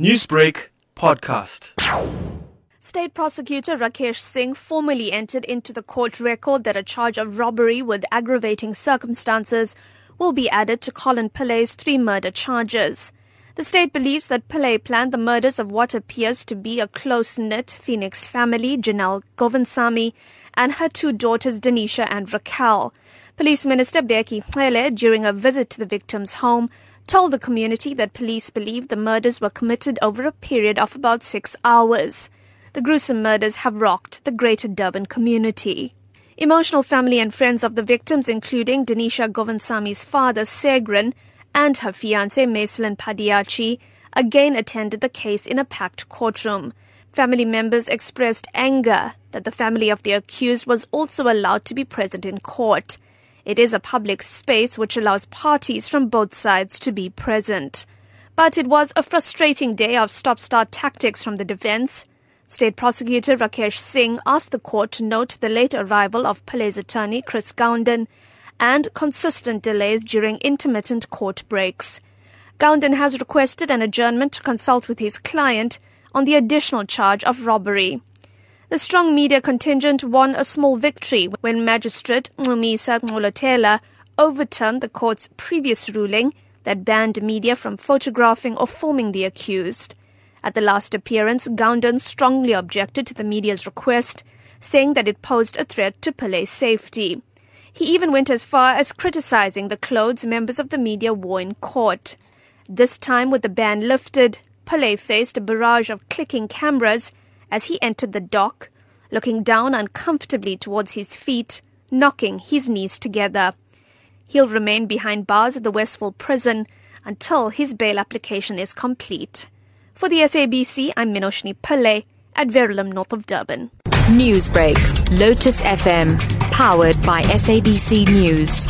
Newsbreak podcast. State prosecutor Rakesh Singh formally entered into the court record that a charge of robbery with aggravating circumstances will be added to Colin Pillay's three murder charges. The state believes that Pillay planned the murders of what appears to be a close-knit Phoenix family, Janelle Govindasamy, and her two daughters, Denisha and Rackelle. Police Minister Bheki Cele, during a visit to the victim's home, told the community that police believe the murders were committed over a period of about six hours. The gruesome murders have rocked the greater Durban community. Emotional family and friends of the victims, including Denisha Govindasamy's father, Segrin, and her fiancé, Meslin Padiachi, again attended the case in a packed courtroom. Family members expressed anger that the family of the accused was also allowed to be present in court. It is a public space which allows parties from both sides to be present. But it was a frustrating day of stop start tactics from the defense. State prosecutor Rakesh Singh asked the court to note the late arrival of Pillay's attorney Chris Gounden and consistent delays during intermittent court breaks. Gounden has requested an adjournment to consult with his client on the additional charge of robbery. The strong media contingent won a small victory when Magistrate Mumisa Ngolotela overturned the court's previous ruling that banned media from photographing or filming the accused. At the last appearance, Gounden strongly objected to the media's request, saying that it posed a threat to Pillay's safety. He even went as far as criticizing the clothes members of the media wore in court. This time, with the ban lifted, Pillay faced a barrage of clicking cameras as he entered the dock, looking down uncomfortably towards his feet, knocking his knees together. He'll remain behind bars at the Westville prison until his bail application is complete. For the SABC, I'm Minoshni Pillay at Verulam, north of Durban. Newsbreak, Lotus FM, powered by SABC News.